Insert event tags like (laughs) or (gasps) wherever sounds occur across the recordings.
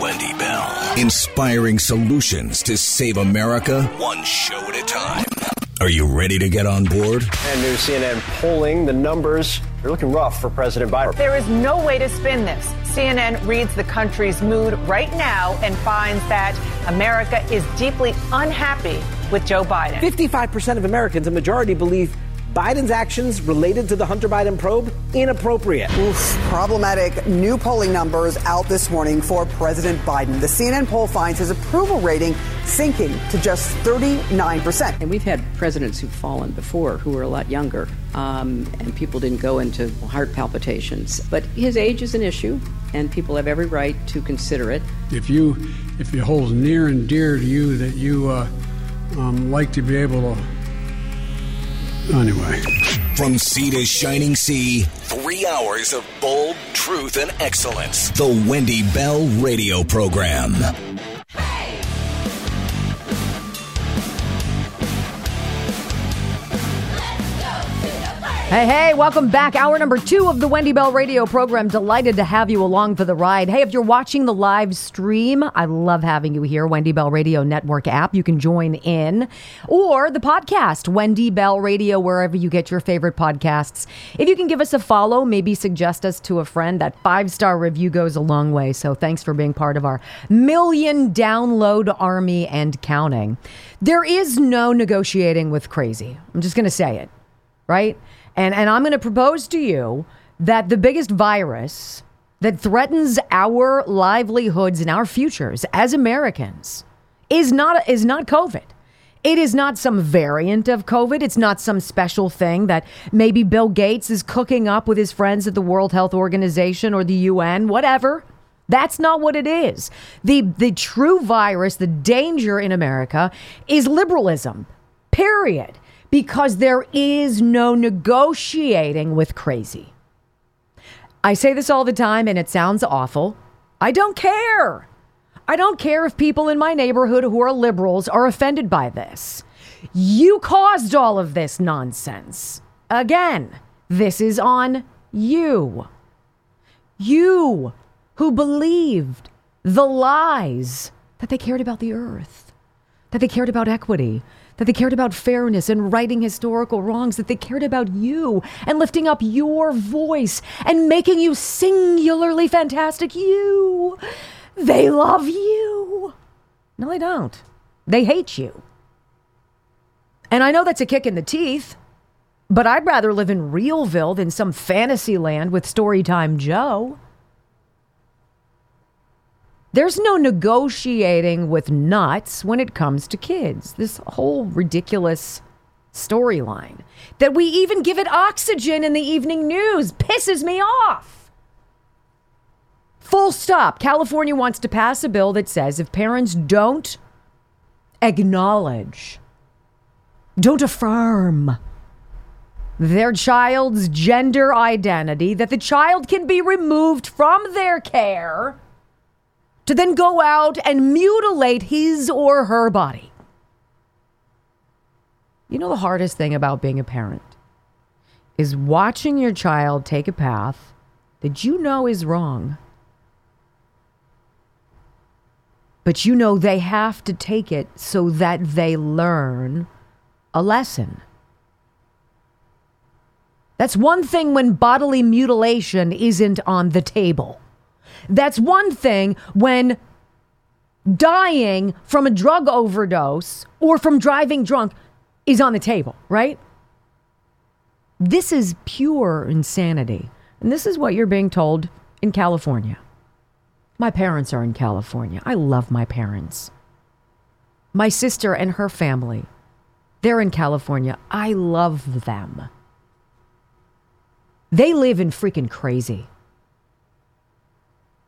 Wendy Bell. Inspiring solutions to save America one show at a time. Are you ready to get on board? And new CNN polling, the numbers are looking rough for President Biden. There is no way to spin this. CNN reads the country's mood right now and finds that America is deeply unhappy with Joe Biden. 55% of Americans, a majority, believe Biden's actions related to the Hunter Biden probe inappropriate. Oof, problematic new polling numbers out this morning for President Biden. The CNN poll finds his approval rating sinking to just 39%. And we've had presidents who've fallen before who were a lot younger, um, and people didn't go into heart palpitations. But his age is an issue, and people have every right to consider it. If you, if it holds near and dear to you that you uh, um, like to be able to Anyway. From sea to shining sea, three hours of bold truth and excellence. The Wendy Bell Radio Program. Hey, hey, welcome back. Hour number two of the Wendy Bell radio program. Delighted to have you along for the ride. Hey, if you're watching the live stream, I love having you here. Wendy Bell Radio Network app. You can join in. Or the podcast, Wendy Bell Radio, wherever you get your favorite podcasts. If you can give us a follow, maybe suggest us to a friend, that five star review goes a long way. So thanks for being part of our million download army and counting. There is no negotiating with crazy. I'm just going to say it, right? And, and I'm going to propose to you that the biggest virus that threatens our livelihoods and our futures as Americans is not, is not COVID. It is not some variant of COVID. It's not some special thing that maybe Bill Gates is cooking up with his friends at the World Health Organization or the UN, whatever. That's not what it is. The, the true virus, the danger in America is liberalism, period because there is no negotiating with crazy. I say this all the time and it sounds awful. I don't care. I don't care if people in my neighborhood who are liberals are offended by this. You caused all of this nonsense. Again, this is on you. You who believed the lies that they cared about the earth, that they cared about equity, that they cared about fairness and righting historical wrongs, that they cared about you and lifting up your voice and making you singularly fantastic. You. They love you. No, they don't. They hate you. And I know that's a kick in the teeth, but I'd rather live in Realville than some fantasy land with Storytime Joe. There's no negotiating with nuts when it comes to kids. This whole ridiculous storyline that we even give it oxygen in the evening news pisses me off. Full stop. California wants to pass a bill that says if parents don't acknowledge, don't affirm their child's gender identity, that the child can be removed from their care to then go out and mutilate his or her body. You know, the hardest thing about being a parent is watching your child take a path that you know is wrong. But you know they have to take it so that they learn a lesson. That's one thing when bodily mutilation isn't on the table. That's one thing when dying from a drug overdose or from driving drunk is on the table, right? This is pure insanity. And this is what you're being told in California. My parents are in California. I love my parents. My sister and her family, they're in California. I love them. They live in freaking crazy.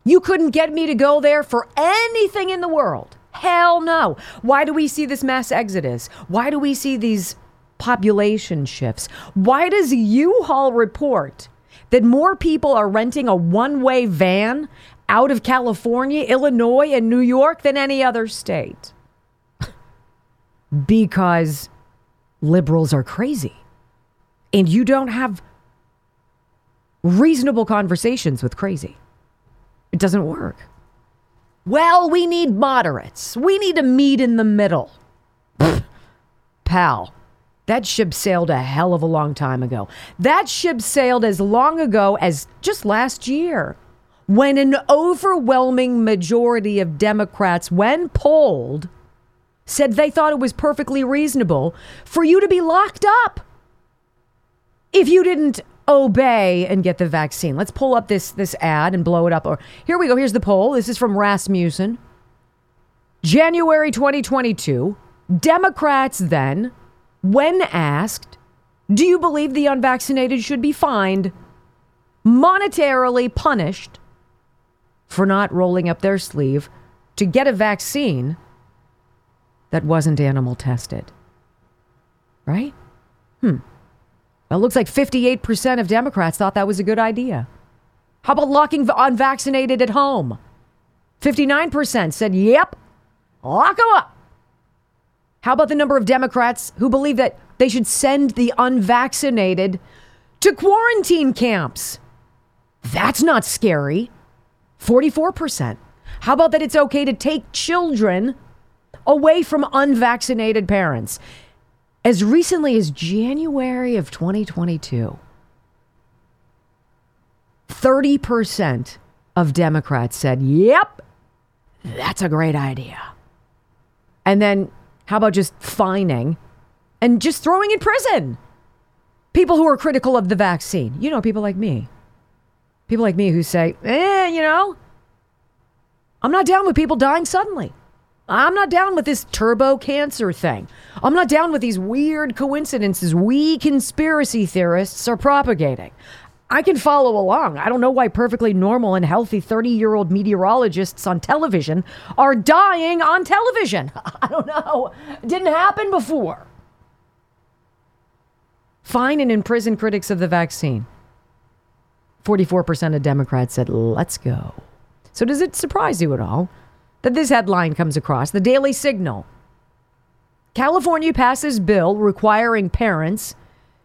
You couldn't get me to go there for anything in the world. Hell no. Why do we see this mass exodus? Why do we see these population shifts? Why does U-Haul report that more people are renting a one-way van out of California, Illinois, and New York than any other state? (laughs) because liberals are crazy. And you don't have reasonable conversations with crazy. It doesn't work. Well, we need moderates. We need to meet in the middle. (laughs) Pal, that ship sailed a hell of a long time ago. That ship sailed as long ago as just last year when an overwhelming majority of Democrats, when polled, said they thought it was perfectly reasonable for you to be locked up if you didn't obey and get the vaccine. Let's pull up this this ad and blow it up. Or here we go. Here's the poll. This is from Rasmussen. January 2022. Democrats then, when asked, "Do you believe the unvaccinated should be fined, monetarily punished for not rolling up their sleeve to get a vaccine that wasn't animal tested?" Right? Hmm. Well, it looks like 58% of Democrats thought that was a good idea. How about locking unvaccinated at home? 59% said, yep, lock them up. How about the number of Democrats who believe that they should send the unvaccinated to quarantine camps? That's not scary. 44%. How about that it's okay to take children away from unvaccinated parents? As recently as January of 2022, 30% of Democrats said, yep, that's a great idea. And then how about just fining and just throwing in prison people who are critical of the vaccine? You know, people like me. People like me who say, eh, you know, I'm not down with people dying suddenly. I'm not down with this turbo cancer thing. I'm not down with these weird coincidences we conspiracy theorists are propagating. I can follow along. I don't know why perfectly normal and healthy 30 year old meteorologists on television are dying on television. (laughs) I don't know. It didn't happen before. Fine and imprison critics of the vaccine. 44% of Democrats said, let's go. So, does it surprise you at all that this headline comes across the Daily Signal. California passes bill requiring parents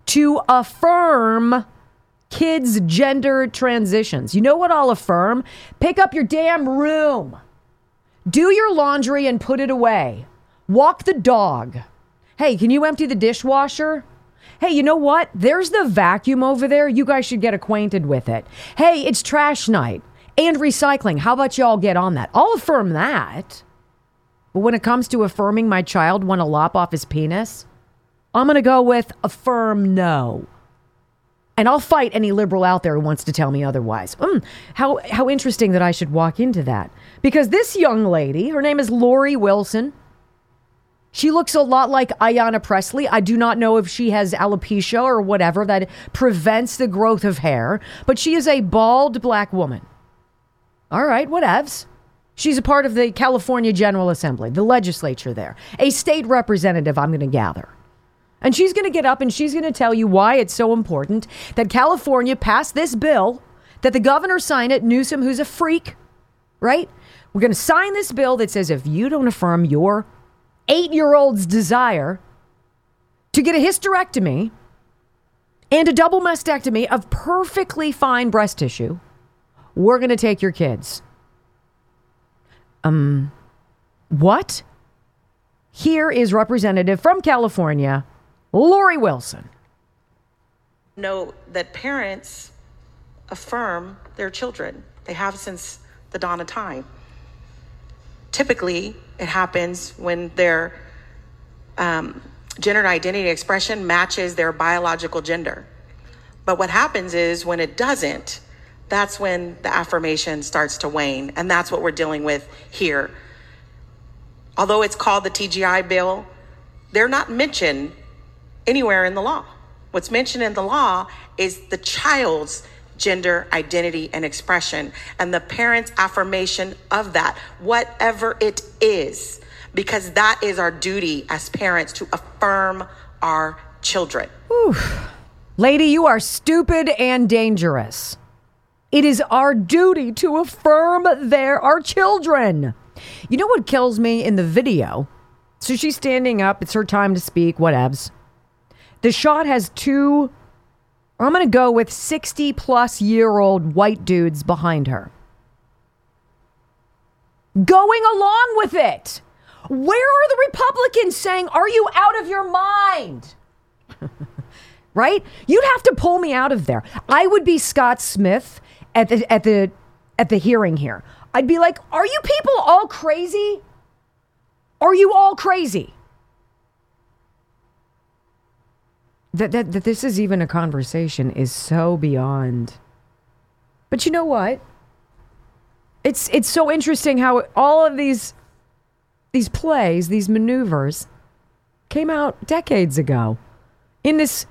to affirm kids' gender transitions. You know what I'll affirm? Pick up your damn room. Do your laundry and put it away. Walk the dog. Hey, can you empty the dishwasher? Hey, you know what? There's the vacuum over there. You guys should get acquainted with it. Hey, it's trash night and recycling. How about y'all get on that? I'll affirm that. But when it comes to affirming my child want to lop off his penis, I'm going to go with affirm no. And I'll fight any liberal out there who wants to tell me otherwise. Mm, how, how interesting that I should walk into that. Because this young lady, her name is Lori Wilson. She looks a lot like Ayanna Pressley. I do not know if she has alopecia or whatever that prevents the growth of hair, but she is a bald black woman. All right, whatevs. She's a part of the California General Assembly, the legislature there, a state representative, I'm going to gather. And she's going to get up and she's going to tell you why it's so important that California pass this bill, that the governor sign it, Newsom, who's a freak, right? We're going to sign this bill that says if you don't affirm your eight year old's desire to get a hysterectomy and a double mastectomy of perfectly fine breast tissue, we're going to take your kids. Um, what? Here is Representative from California, Lori Wilson. Note that parents affirm their children. They have since the dawn of time. Typically, it happens when their um, gender identity expression matches their biological gender. But what happens is when it doesn't, that's when the affirmation starts to wane. And that's what we're dealing with here. Although it's called the TGI bill, they're not mentioned anywhere in the law. What's mentioned in the law is the child's gender identity and expression and the parent's affirmation of that, whatever it is, because that is our duty as parents to affirm our children. Lady, you are stupid and dangerous. It is our duty to affirm their our children. You know what kills me in the video? So she's standing up, it's her time to speak, whatevs. The shot has two, I'm going to go with 60 plus year old white dudes behind her. Going along with it. Where are the Republicans saying, Are you out of your mind? (laughs) right? You'd have to pull me out of there. I would be Scott Smith at the at the at the hearing here. I'd be like, "Are you people all crazy? Are you all crazy?" That, that, that this is even a conversation is so beyond. But you know what? It's it's so interesting how all of these these plays, these maneuvers came out decades ago in this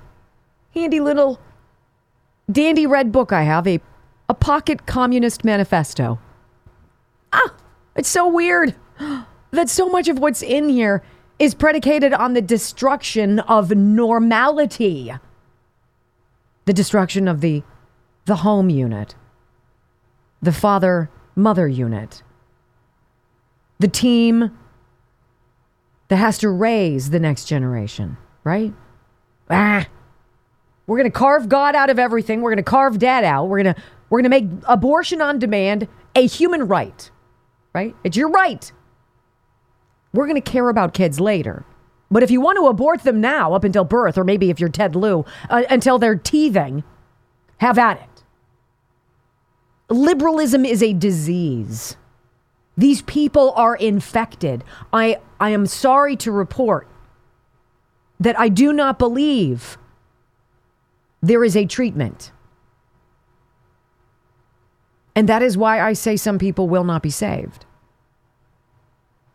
handy little dandy red book I have, a, a pocket communist manifesto. Ah, it's so weird that so much of what's in here is predicated on the destruction of normality. The destruction of the the home unit. The father mother unit. The team that has to raise the next generation, right? Ah, we're going to carve God out of everything. We're going to carve dad out. We're going to we're going to make abortion on demand a human right. Right? It's your right. We're going to care about kids later. But if you want to abort them now up until birth or maybe if you're Ted Lieu uh, until they're teething, have at it. Liberalism is a disease. These people are infected. I I am sorry to report that I do not believe there is a treatment. And that is why I say some people will not be saved.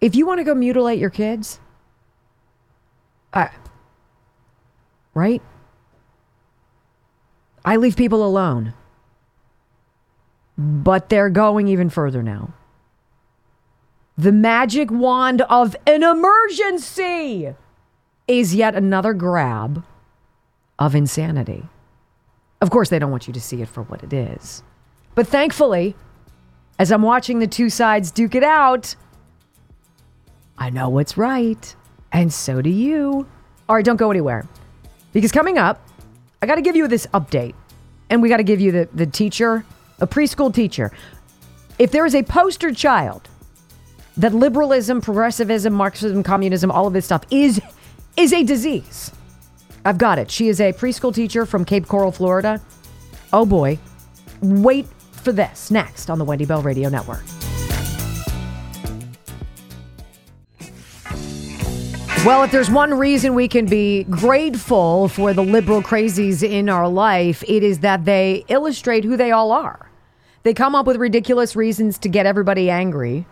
If you want to go mutilate your kids, uh, right? I leave people alone. But they're going even further now. The magic wand of an emergency is yet another grab of insanity. Of course, they don't want you to see it for what it is. But thankfully, as I'm watching the two sides duke it out, I know what's right. And so do you. All right, don't go anywhere. Because coming up, I got to give you this update. And we got to give you the, the teacher, a preschool teacher. If there is a poster child that liberalism, progressivism, Marxism, communism, all of this stuff is is a disease. I've got it. She is a preschool teacher from Cape Coral, Florida. Oh boy. Wait for this next on the Wendy Bell Radio Network. Well, if there's one reason we can be grateful for the liberal crazies in our life, it is that they illustrate who they all are. They come up with ridiculous reasons to get everybody angry.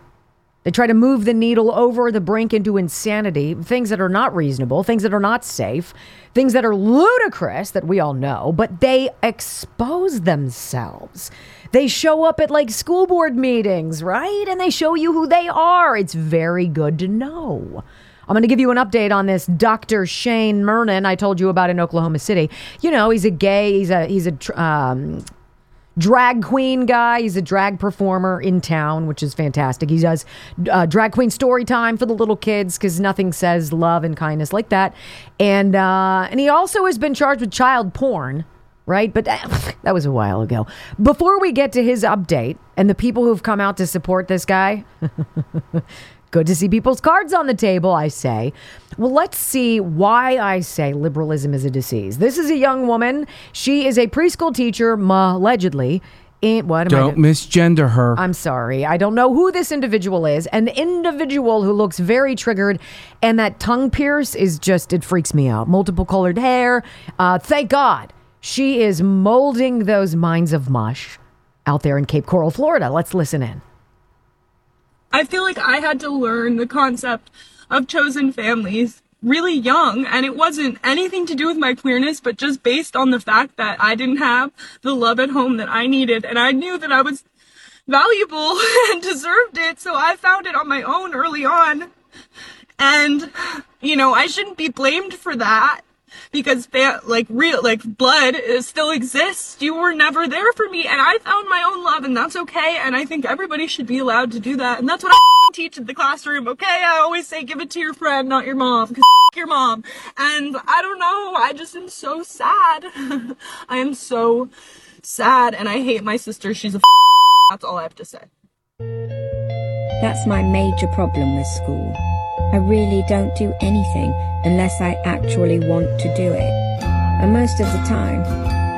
They try to move the needle over the brink into insanity, things that are not reasonable, things that are not safe, things that are ludicrous that we all know, but they expose themselves. They show up at like school board meetings, right? And they show you who they are. It's very good to know. I'm going to give you an update on this Dr. Shane Murnan I told you about in Oklahoma City. You know, he's a gay, he's a he's a um, drag queen guy. He's a drag performer in town, which is fantastic. He does uh, drag queen story time for the little kids because nothing says love and kindness like that. And uh, and he also has been charged with child porn. Right, but uh, (sighs) that was a while ago. Before we get to his update and the people who've come out to support this guy, (laughs) Good to see people's cards on the table, I say. Well, let's see why I say liberalism is a disease. This is a young woman. She is a preschool teacher, allegedly. In, what don't I misgender her. I'm sorry. I don't know who this individual is. An individual who looks very triggered, and that tongue pierce is just, it freaks me out. Multiple colored hair. Uh, thank God she is molding those minds of mush out there in Cape Coral, Florida. Let's listen in. I feel like I had to learn the concept of chosen families really young and it wasn't anything to do with my queerness but just based on the fact that I didn't have the love at home that I needed and I knew that I was valuable (laughs) and deserved it so I found it on my own early on. And you know I shouldn't be blamed for that because fa- like real like blood is, still exists. You were never there for me, and I found my own love, and that's okay. And I think everybody should be allowed to do that, and that's what I (laughs) teach in the classroom. Okay, I always say give it to your friend, not your mom, because (laughs) your mom. And I don't know, I just am so sad. (laughs) I am so sad, and I hate my sister. She's a. That's all I have to say. That's my major problem with school. I really don't do anything unless I actually want to do it. And most of the time,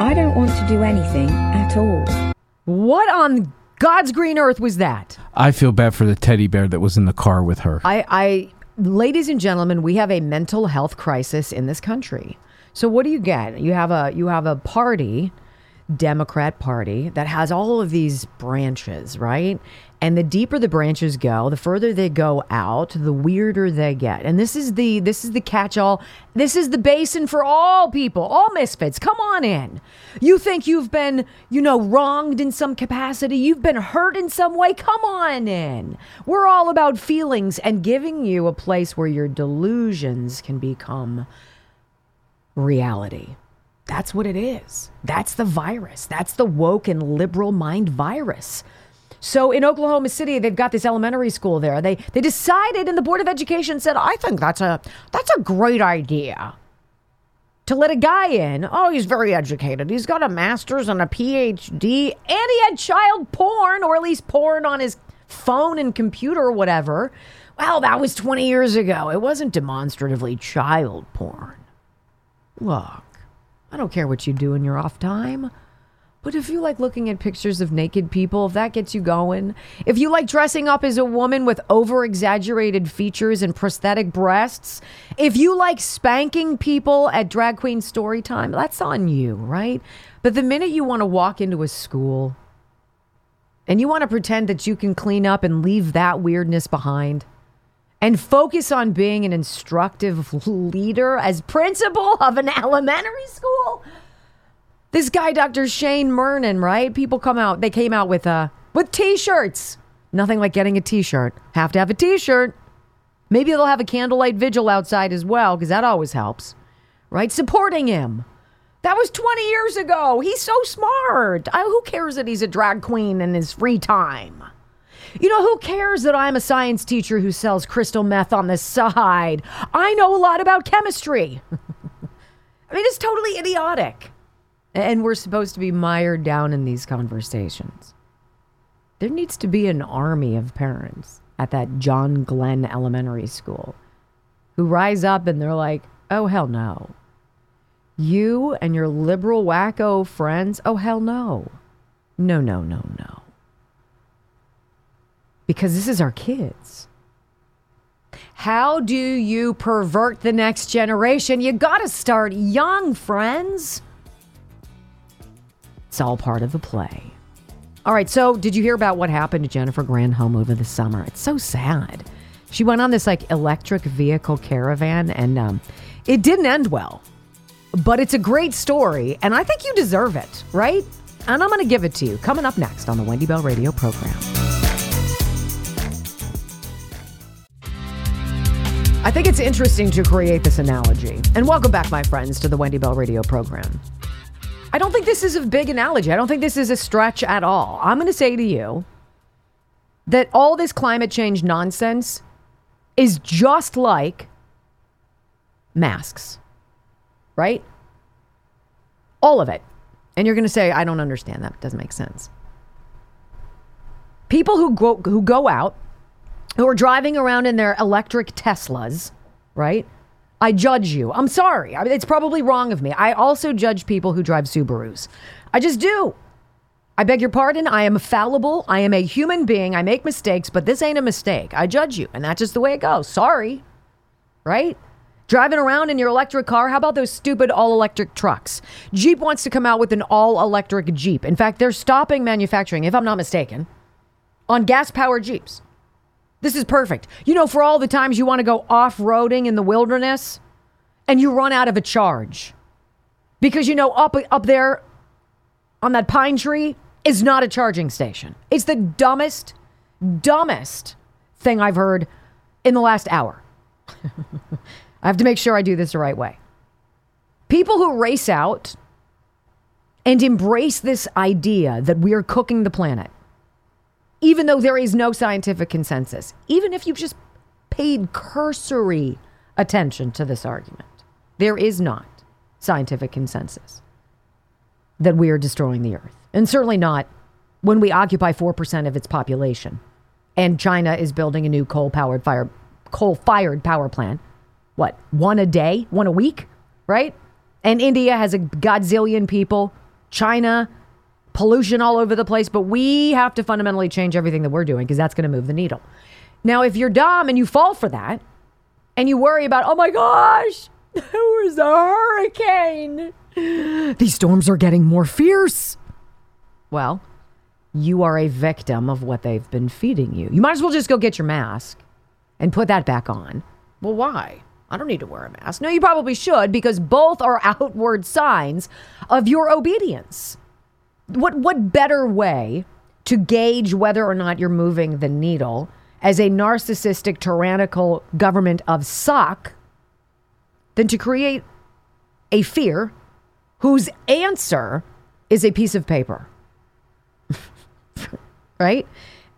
I don't want to do anything at all. What on God's green earth was that? I feel bad for the teddy bear that was in the car with her. I, I, ladies and gentlemen, we have a mental health crisis in this country. So what do you get? You have a you have a party, Democrat Party, that has all of these branches, right? And the deeper the branches go, the further they go out, the weirder they get. And this is the this is the catch-all. This is the basin for all people, all misfits. Come on in. You think you've been, you know, wronged in some capacity, you've been hurt in some way. Come on in. We're all about feelings and giving you a place where your delusions can become reality. That's what it is. That's the virus. That's the woke and liberal mind virus. So in Oklahoma City, they've got this elementary school there. They they decided, and the board of education said, "I think that's a that's a great idea." To let a guy in, oh, he's very educated. He's got a master's and a PhD, and he had child porn, or at least porn on his phone and computer or whatever. Well, that was 20 years ago. It wasn't demonstratively child porn. Look, I don't care what you do in your off time. But if you like looking at pictures of naked people, if that gets you going, if you like dressing up as a woman with over exaggerated features and prosthetic breasts, if you like spanking people at drag queen story time, that's on you, right? But the minute you want to walk into a school and you want to pretend that you can clean up and leave that weirdness behind and focus on being an instructive (laughs) leader as principal of an (laughs) elementary school, this guy, Dr. Shane Murnan, right? People come out, they came out with uh with t-shirts. Nothing like getting a t-shirt. Have to have a t-shirt. Maybe they'll have a candlelight vigil outside as well, because that always helps. Right? Supporting him. That was 20 years ago. He's so smart. I, who cares that he's a drag queen in his free time? You know, who cares that I'm a science teacher who sells crystal meth on the side? I know a lot about chemistry. (laughs) I mean, it's totally idiotic. And we're supposed to be mired down in these conversations. There needs to be an army of parents at that John Glenn Elementary School who rise up and they're like, oh, hell no. You and your liberal wacko friends, oh, hell no. No, no, no, no. Because this is our kids. How do you pervert the next generation? You got to start young, friends. It's all part of the play. All right, so did you hear about what happened to Jennifer Granholm over the summer? It's so sad. She went on this like electric vehicle caravan and um, it didn't end well. But it's a great story and I think you deserve it, right? And I'm going to give it to you coming up next on the Wendy Bell Radio program. I think it's interesting to create this analogy. And welcome back, my friends, to the Wendy Bell Radio program. I don't think this is a big analogy. I don't think this is a stretch at all. I'm going to say to you that all this climate change nonsense is just like masks, right? All of it. And you're going to say, I don't understand that. It doesn't make sense. People who go, who go out, who are driving around in their electric Teslas, right? I judge you. I'm sorry. I mean, it's probably wrong of me. I also judge people who drive Subarus. I just do. I beg your pardon. I am fallible. I am a human being. I make mistakes, but this ain't a mistake. I judge you, and that's just the way it goes. Sorry. Right? Driving around in your electric car, how about those stupid all electric trucks? Jeep wants to come out with an all electric Jeep. In fact, they're stopping manufacturing, if I'm not mistaken, on gas powered Jeeps. This is perfect. You know, for all the times you want to go off roading in the wilderness and you run out of a charge because you know up up there on that pine tree is not a charging station. It's the dumbest, dumbest thing I've heard in the last hour. (laughs) I have to make sure I do this the right way. People who race out and embrace this idea that we are cooking the planet, even though there is no scientific consensus, even if you've just paid cursory attention to this argument, there is not scientific consensus that we are destroying the earth. And certainly not when we occupy 4% of its population. And China is building a new coal powered fire coal fired power plant. What, one a day, one a week, right? And India has a godzillion people. China, pollution all over the place. But we have to fundamentally change everything that we're doing because that's going to move the needle. Now, if you're dumb and you fall for that and you worry about, oh my gosh, (laughs) there was a hurricane. These storms are getting more fierce. Well, you are a victim of what they've been feeding you. You might as well just go get your mask and put that back on. Well, why? I don't need to wear a mask. No, you probably should because both are (laughs) outward signs of your obedience. What what better way to gauge whether or not you're moving the needle as a narcissistic tyrannical government of suck than to create a fear whose answer is a piece of paper? (laughs) right?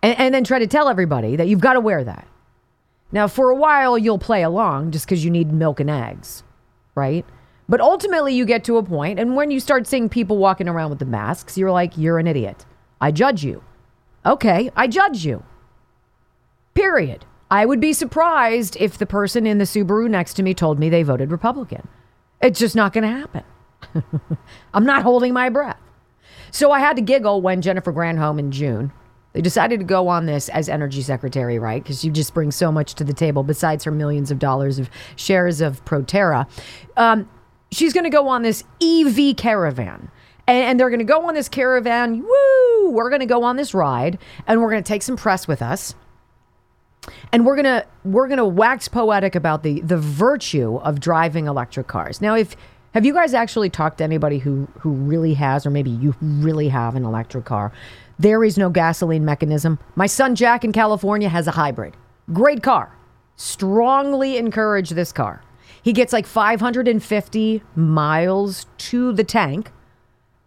And, and then try to tell everybody that you've got to wear that. Now, for a while, you'll play along just because you need milk and eggs, right? But ultimately, you get to a point, and when you start seeing people walking around with the masks, you're like, you're an idiot. I judge you. Okay, I judge you. Period. I would be surprised if the person in the Subaru next to me told me they voted Republican. It's just not going to happen. (laughs) I'm not holding my breath. So I had to giggle when Jennifer Granholm in June they decided to go on this as energy secretary, right? Because you just bring so much to the table besides her millions of dollars of shares of Proterra. Um, she's going to go on this EV caravan. And, and they're going to go on this caravan. Woo! We're going to go on this ride and we're going to take some press with us. And we're going to we're going to wax poetic about the the virtue of driving electric cars. Now, if have you guys actually talked to anybody who who really has or maybe you really have an electric car? There is no gasoline mechanism. My son Jack in California has a hybrid. Great car. Strongly encourage this car. He gets like 550 miles to the tank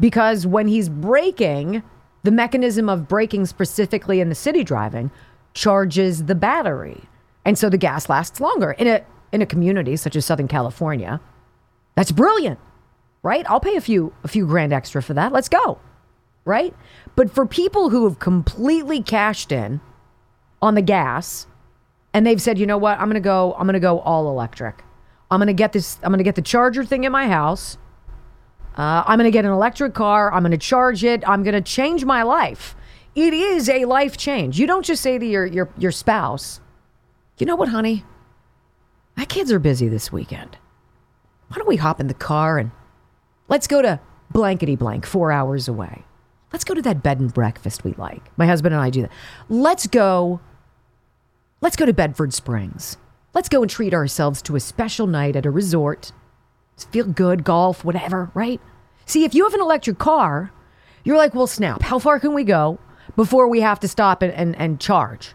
because when he's braking, the mechanism of braking specifically in the city driving charges the battery. And so the gas lasts longer. In a in a community such as Southern California, that's brilliant. Right? I'll pay a few a few grand extra for that. Let's go right? But for people who have completely cashed in on the gas and they've said, you know what, I'm gonna go, I'm gonna go all electric. I'm gonna get this, I'm gonna get the charger thing in my house. Uh, I'm gonna get an electric car. I'm gonna charge it. I'm gonna change my life. It is a life change. You don't just say to your your your spouse, you know what, honey? My kids are busy this weekend. Why don't we hop in the car and let's go to blankety blank, four hours away. Let's go to that bed and breakfast we like. My husband and I do that. Let's go. Let's go to Bedford Springs. Let's go and treat ourselves to a special night at a resort. Feel good, golf, whatever, right? See, if you have an electric car, you're like, well, snap, how far can we go before we have to stop and, and, and charge?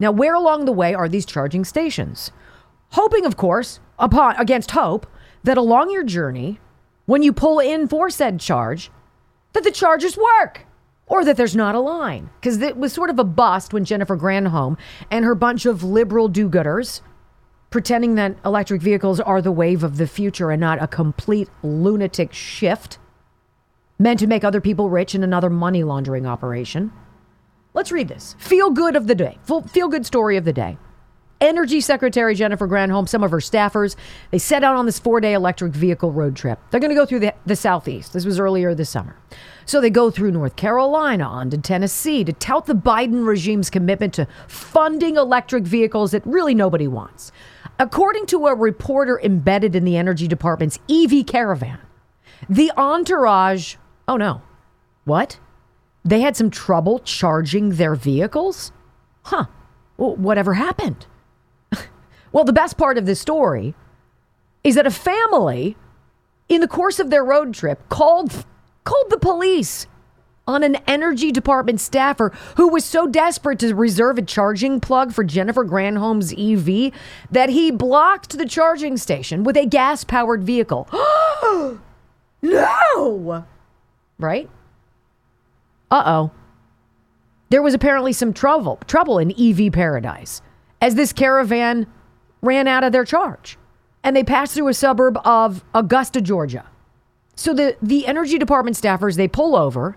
Now, where along the way are these charging stations? Hoping, of course, upon against hope, that along your journey, when you pull in for said charge, that the chargers work or that there's not a line. Because it was sort of a bust when Jennifer Granholm and her bunch of liberal do gooders pretending that electric vehicles are the wave of the future and not a complete lunatic shift meant to make other people rich in another money laundering operation. Let's read this. Feel good of the day. Feel good story of the day. Energy Secretary Jennifer Granholm, some of her staffers, they set out on this four day electric vehicle road trip. They're going to go through the, the Southeast. This was earlier this summer. So they go through North Carolina, on to Tennessee to tout the Biden regime's commitment to funding electric vehicles that really nobody wants. According to a reporter embedded in the Energy Department's EV caravan, the entourage, oh no, what? They had some trouble charging their vehicles? Huh. Well, whatever happened? (laughs) Well, the best part of this story is that a family, in the course of their road trip, called called the police on an energy department staffer who was so desperate to reserve a charging plug for Jennifer Granholm's EV that he blocked the charging station with a gas powered vehicle. (gasps) no! Right? Uh oh. There was apparently some trouble, trouble in EV paradise as this caravan ran out of their charge and they passed through a suburb of Augusta, Georgia. So the, the energy department staffers, they pull over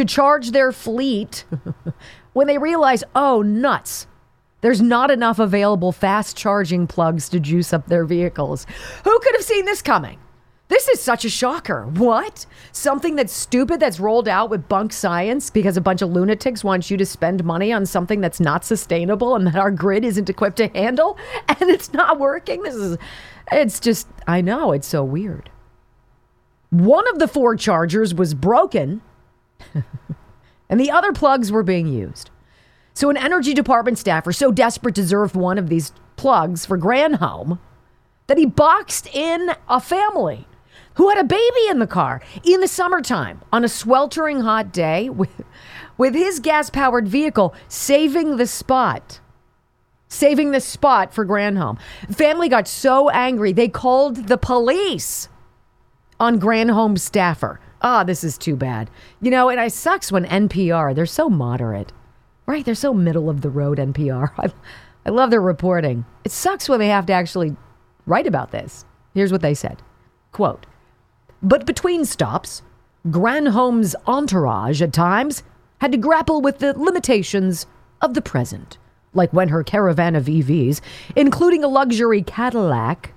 to charge their fleet (laughs) when they realize, oh, nuts. There's not enough available fast charging plugs to juice up their vehicles. Who could have seen this coming? This is such a shocker. What? Something that's stupid that's rolled out with bunk science because a bunch of lunatics want you to spend money on something that's not sustainable and that our grid isn't equipped to handle (laughs) and it's not working. This is, it's just, I know, it's so weird. One of the four chargers was broken (laughs) and the other plugs were being used. So, an energy department staffer so desperate deserved one of these plugs for Granholm that he boxed in a family who had a baby in the car in the summertime on a sweltering hot day with, with his gas powered vehicle saving the spot. Saving the spot for Granholm. Family got so angry they called the police on Granholm staffer. Ah, oh, this is too bad. You know, and it sucks when NPR, they're so moderate, right? They're so middle of the road, NPR. (laughs) I, I love their reporting. It sucks when they have to actually write about this. Here's what they said Quote, but between stops, Granholm's entourage at times had to grapple with the limitations of the present, like when her caravan of EVs, including a luxury Cadillac,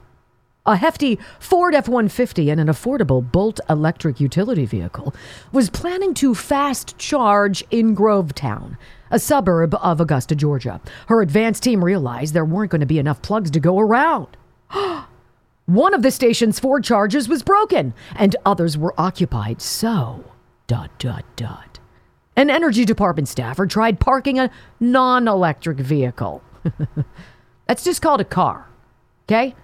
a hefty Ford F 150, and an affordable Bolt electric utility vehicle, was planning to fast charge in Grovetown, a suburb of Augusta, Georgia. Her advance team realized there weren't going to be enough plugs to go around. (gasps) One of the station's four charges was broken, and others were occupied. So, dot, dot, dot. An energy department staffer tried parking a non electric vehicle. (laughs) That's just called a car, okay?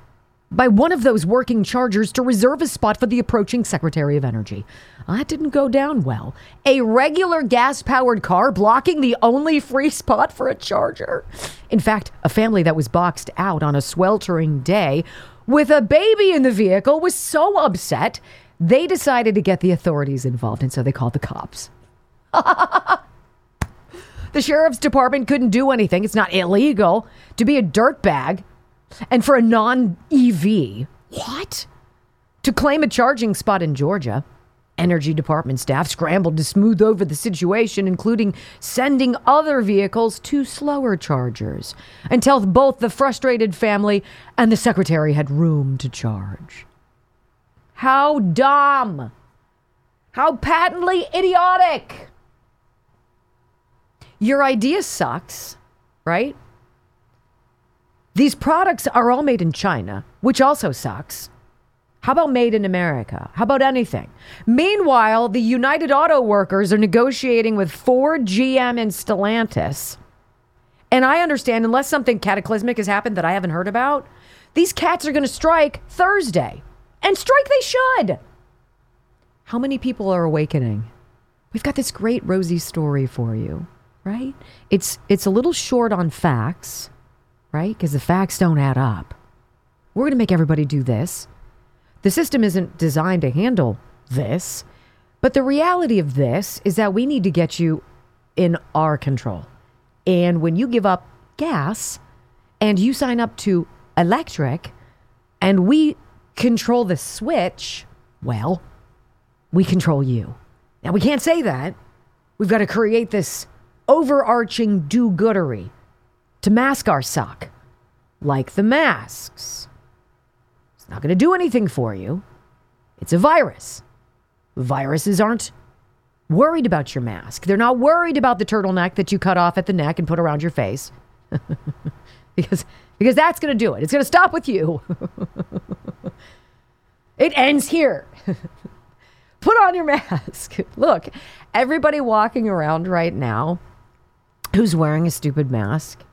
By one of those working chargers to reserve a spot for the approaching Secretary of Energy. Ah, that didn't go down well. A regular gas powered car blocking the only free spot for a charger. In fact, a family that was boxed out on a sweltering day with a baby in the vehicle was so upset they decided to get the authorities involved and so they called the cops. (laughs) the sheriff's department couldn't do anything. It's not illegal to be a dirtbag and for a non EV. What? To claim a charging spot in Georgia. Energy Department staff scrambled to smooth over the situation, including sending other vehicles to slower chargers, until both the frustrated family and the secretary had room to charge. How dumb! How patently idiotic! Your idea sucks, right? These products are all made in China, which also sucks. How about made in America? How about anything? Meanwhile, the United Auto Workers are negotiating with Ford, GM, and Stellantis. And I understand, unless something cataclysmic has happened that I haven't heard about, these cats are going to strike Thursday. And strike they should. How many people are awakening? We've got this great rosy story for you, right? It's it's a little short on facts, right? Because the facts don't add up. We're going to make everybody do this. The system isn't designed to handle this. But the reality of this is that we need to get you in our control. And when you give up gas and you sign up to electric and we control the switch, well, we control you. Now, we can't say that. We've got to create this overarching do goodery to mask our suck, like the masks. It's not going to do anything for you. It's a virus. Viruses aren't worried about your mask. They're not worried about the turtleneck that you cut off at the neck and put around your face. (laughs) because because that's going to do it. It's going to stop with you. (laughs) it ends here. (laughs) put on your mask. Look, everybody walking around right now who's wearing a stupid mask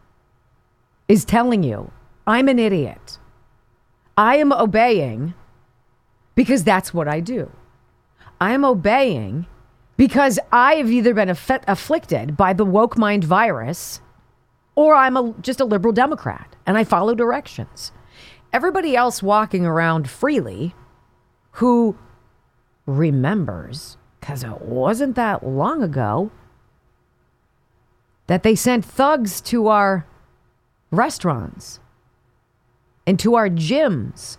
is telling you, I'm an idiot. I am obeying because that's what I do. I am obeying because I have either been aff- afflicted by the woke mind virus or I'm a, just a liberal Democrat and I follow directions. Everybody else walking around freely who remembers, because it wasn't that long ago, that they sent thugs to our restaurants and to our gyms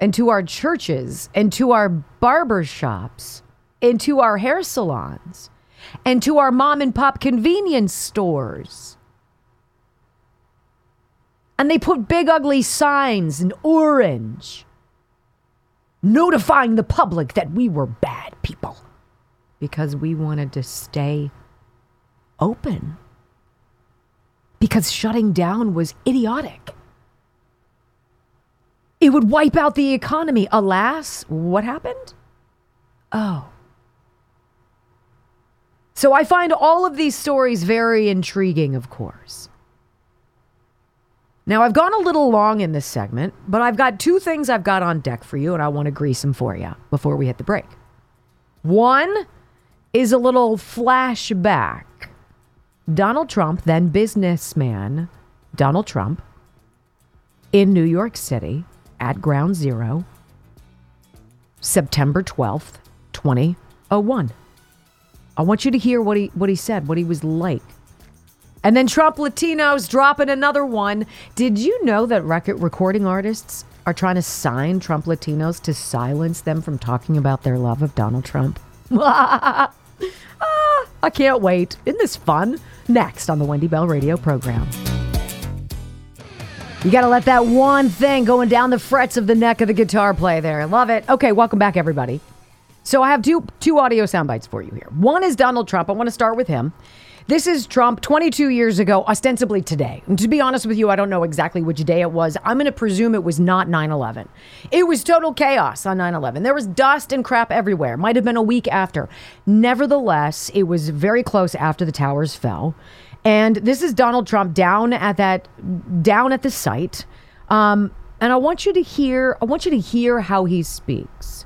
and to our churches and to our barber shops and to our hair salons and to our mom and pop convenience stores. And they put big ugly signs in orange notifying the public that we were bad people because we wanted to stay open. Because shutting down was idiotic. It would wipe out the economy. Alas, what happened? Oh. So I find all of these stories very intriguing, of course. Now, I've gone a little long in this segment, but I've got two things I've got on deck for you, and I want to grease them for you before we hit the break. One is a little flashback. Donald Trump, then businessman Donald Trump, in New York City at Ground Zero, September 12th, 2001. I want you to hear what he what he said, what he was like. And then Trump Latinos dropping another one. Did you know that record recording artists are trying to sign Trump Latinos to silence them from talking about their love of Donald Trump? (laughs) ah, I can't wait. Isn't this fun? Next on the Wendy Bell Radio program. You got to let that one thing going down the frets of the neck of the guitar play there. I Love it. Okay, welcome back, everybody. So I have two two audio sound bites for you here. One is Donald Trump. I want to start with him. This is Trump 22 years ago, ostensibly today. And to be honest with you, I don't know exactly which day it was. I'm going to presume it was not 9 11. It was total chaos on 9 11. There was dust and crap everywhere. Might have been a week after. Nevertheless, it was very close after the towers fell. And this is Donald Trump down at that, down at the site. Um, and I want you to hear, I want you to hear how he speaks.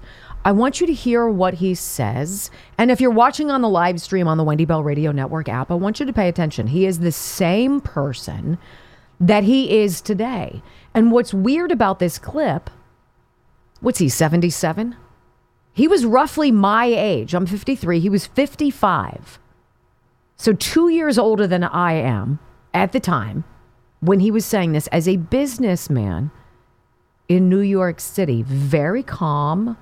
I want you to hear what he says. And if you're watching on the live stream on the Wendy Bell Radio Network app, I want you to pay attention. He is the same person that he is today. And what's weird about this clip, what's he, 77? He was roughly my age. I'm 53. He was 55. So, two years older than I am at the time when he was saying this as a businessman in New York City. Very calm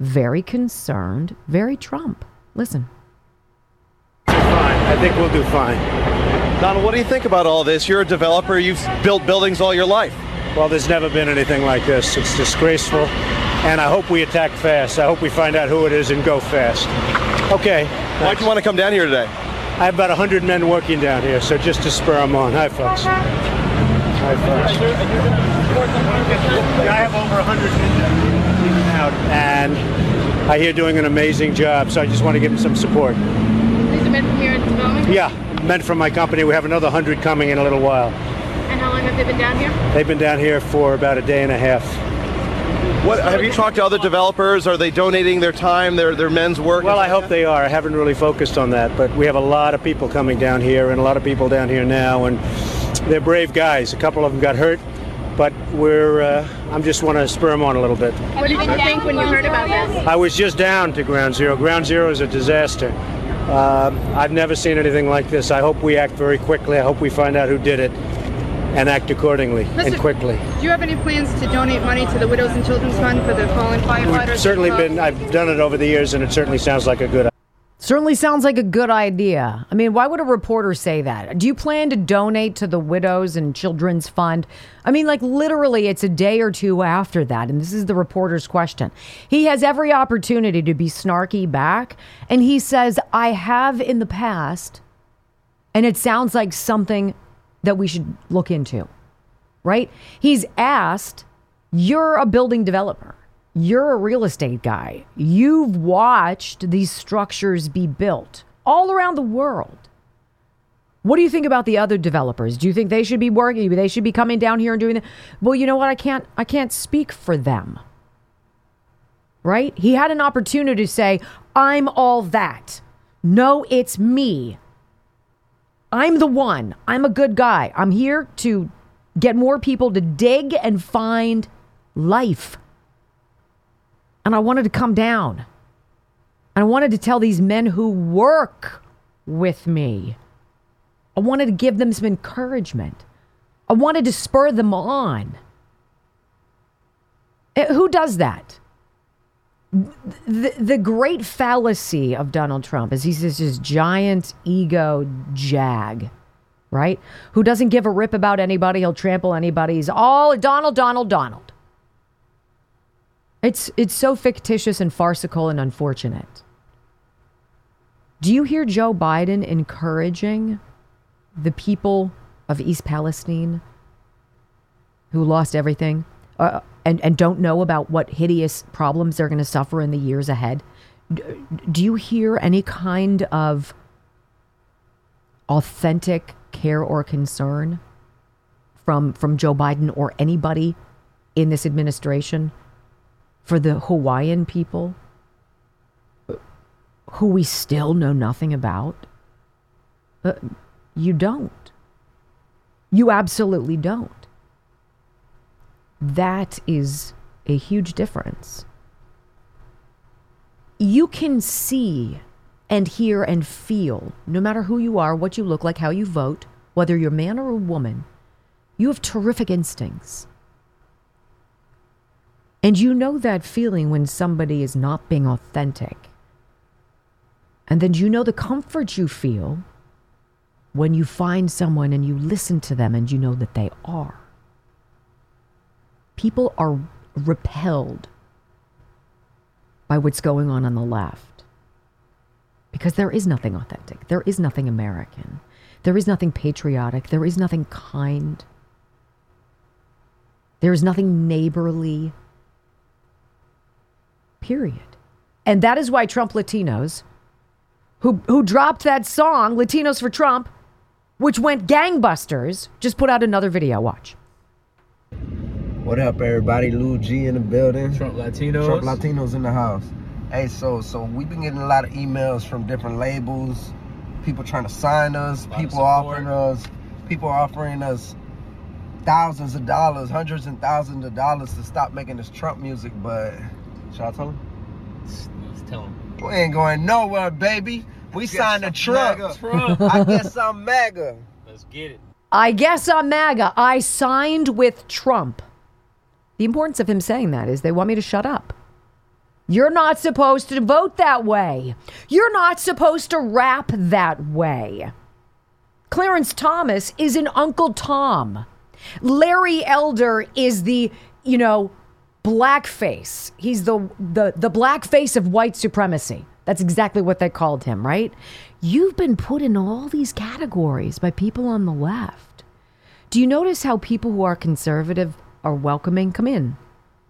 very concerned, very Trump. Listen. Fine. I think we'll do fine. Donald, what do you think about all this? You're a developer, you've built buildings all your life. Well, there's never been anything like this. It's disgraceful. And I hope we attack fast. I hope we find out who it is and go fast. Okay. Why'd you want to come down here today? I have about 100 men working down here, so just to spur them on. Hi, folks. Hi, folks. I have over 100 men out, and I hear doing an amazing job, so I just want to give them some support. These are men from your development? Yeah, men from my company. We have another 100 coming in a little while. And how long have they been down here? They've been down here for about a day and a half. What have you talked to other developers? Are they donating their time, their their men's work? Well, I hope they are. I haven't really focused on that, but we have a lot of people coming down here and a lot of people down here now, and they're brave guys. A couple of them got hurt, but we're. Uh, I'm just want to spur them on a little bit. What did you think when you heard about this? I was just down to Ground Zero. Ground Zero is a disaster. Um, I've never seen anything like this. I hope we act very quickly. I hope we find out who did it and act accordingly and quickly. Do you have any plans to donate money to the Widows and Children's Fund for the fallen firefighters? We've certainly been. I've done it over the years, and it certainly sounds like a good. Certainly sounds like a good idea. I mean, why would a reporter say that? Do you plan to donate to the Widows and Children's Fund? I mean, like literally, it's a day or two after that. And this is the reporter's question. He has every opportunity to be snarky back. And he says, I have in the past. And it sounds like something that we should look into, right? He's asked, You're a building developer. You're a real estate guy. You've watched these structures be built all around the world. What do you think about the other developers? Do you think they should be working? They should be coming down here and doing that? Well, you know what? I can't. I can't speak for them. Right? He had an opportunity to say, "I'm all that." No, it's me. I'm the one. I'm a good guy. I'm here to get more people to dig and find life. And I wanted to come down. And I wanted to tell these men who work with me, I wanted to give them some encouragement. I wanted to spur them on. Eh, Who does that? The, the great fallacy of Donald Trump is he's this this giant ego jag, right? Who doesn't give a rip about anybody. He'll trample anybody. He's all Donald, Donald, Donald. It's, it's so fictitious and farcical and unfortunate. Do you hear Joe Biden encouraging the people of East Palestine who lost everything uh, and, and don't know about what hideous problems they're going to suffer in the years ahead? Do you hear any kind of authentic care or concern from from Joe Biden or anybody in this administration for the Hawaiian people who we still know nothing about? Uh, you don't. You absolutely don't. That is a huge difference. You can see and hear and feel, no matter who you are, what you look like, how you vote, whether you're a man or a woman, you have terrific instincts. And you know that feeling when somebody is not being authentic. And then you know the comfort you feel when you find someone and you listen to them and you know that they are. People are repelled by what's going on on the left because there is nothing authentic. There is nothing American. There is nothing patriotic. There is nothing kind. There is nothing neighborly. Period. And that is why Trump Latinos, who, who dropped that song, Latinos for Trump, which went gangbusters, just put out another video. Watch. What up, everybody? Lou G in the building. Trump Latinos. Trump Latinos in the house. Hey, so so we've been getting a lot of emails from different labels, people trying to sign us, people offering us, people offering us thousands of dollars, hundreds and thousands of dollars to stop making this Trump music. But should I tell them? Let's tell him. We ain't going nowhere, baby. We Guess signed to I'm Trump. MAGA. Trump. I guess I'm MAGA. Let's get it. I guess I'm MAGA. I signed with Trump. The importance of him saying that is they want me to shut up. You're not supposed to vote that way. You're not supposed to rap that way. Clarence Thomas is an Uncle Tom. Larry Elder is the, you know, blackface. He's the the the blackface of white supremacy. That's exactly what they called him, right? You've been put in all these categories by people on the left. Do you notice how people who are conservative are welcoming? Come in.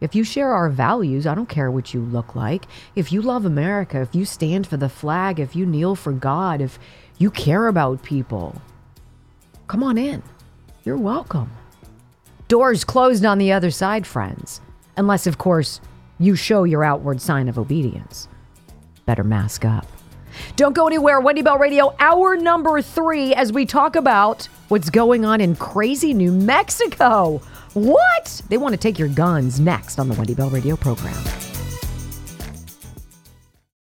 If you share our values, I don't care what you look like. If you love America, if you stand for the flag, if you kneel for God, if you care about people, come on in. You're welcome. Doors closed on the other side, friends. Unless, of course, you show your outward sign of obedience. Better mask up. Don't go anywhere. Wendy Bell Radio, hour number three, as we talk about what's going on in crazy New Mexico. What? They want to take your guns next on the Wendy Bell Radio program.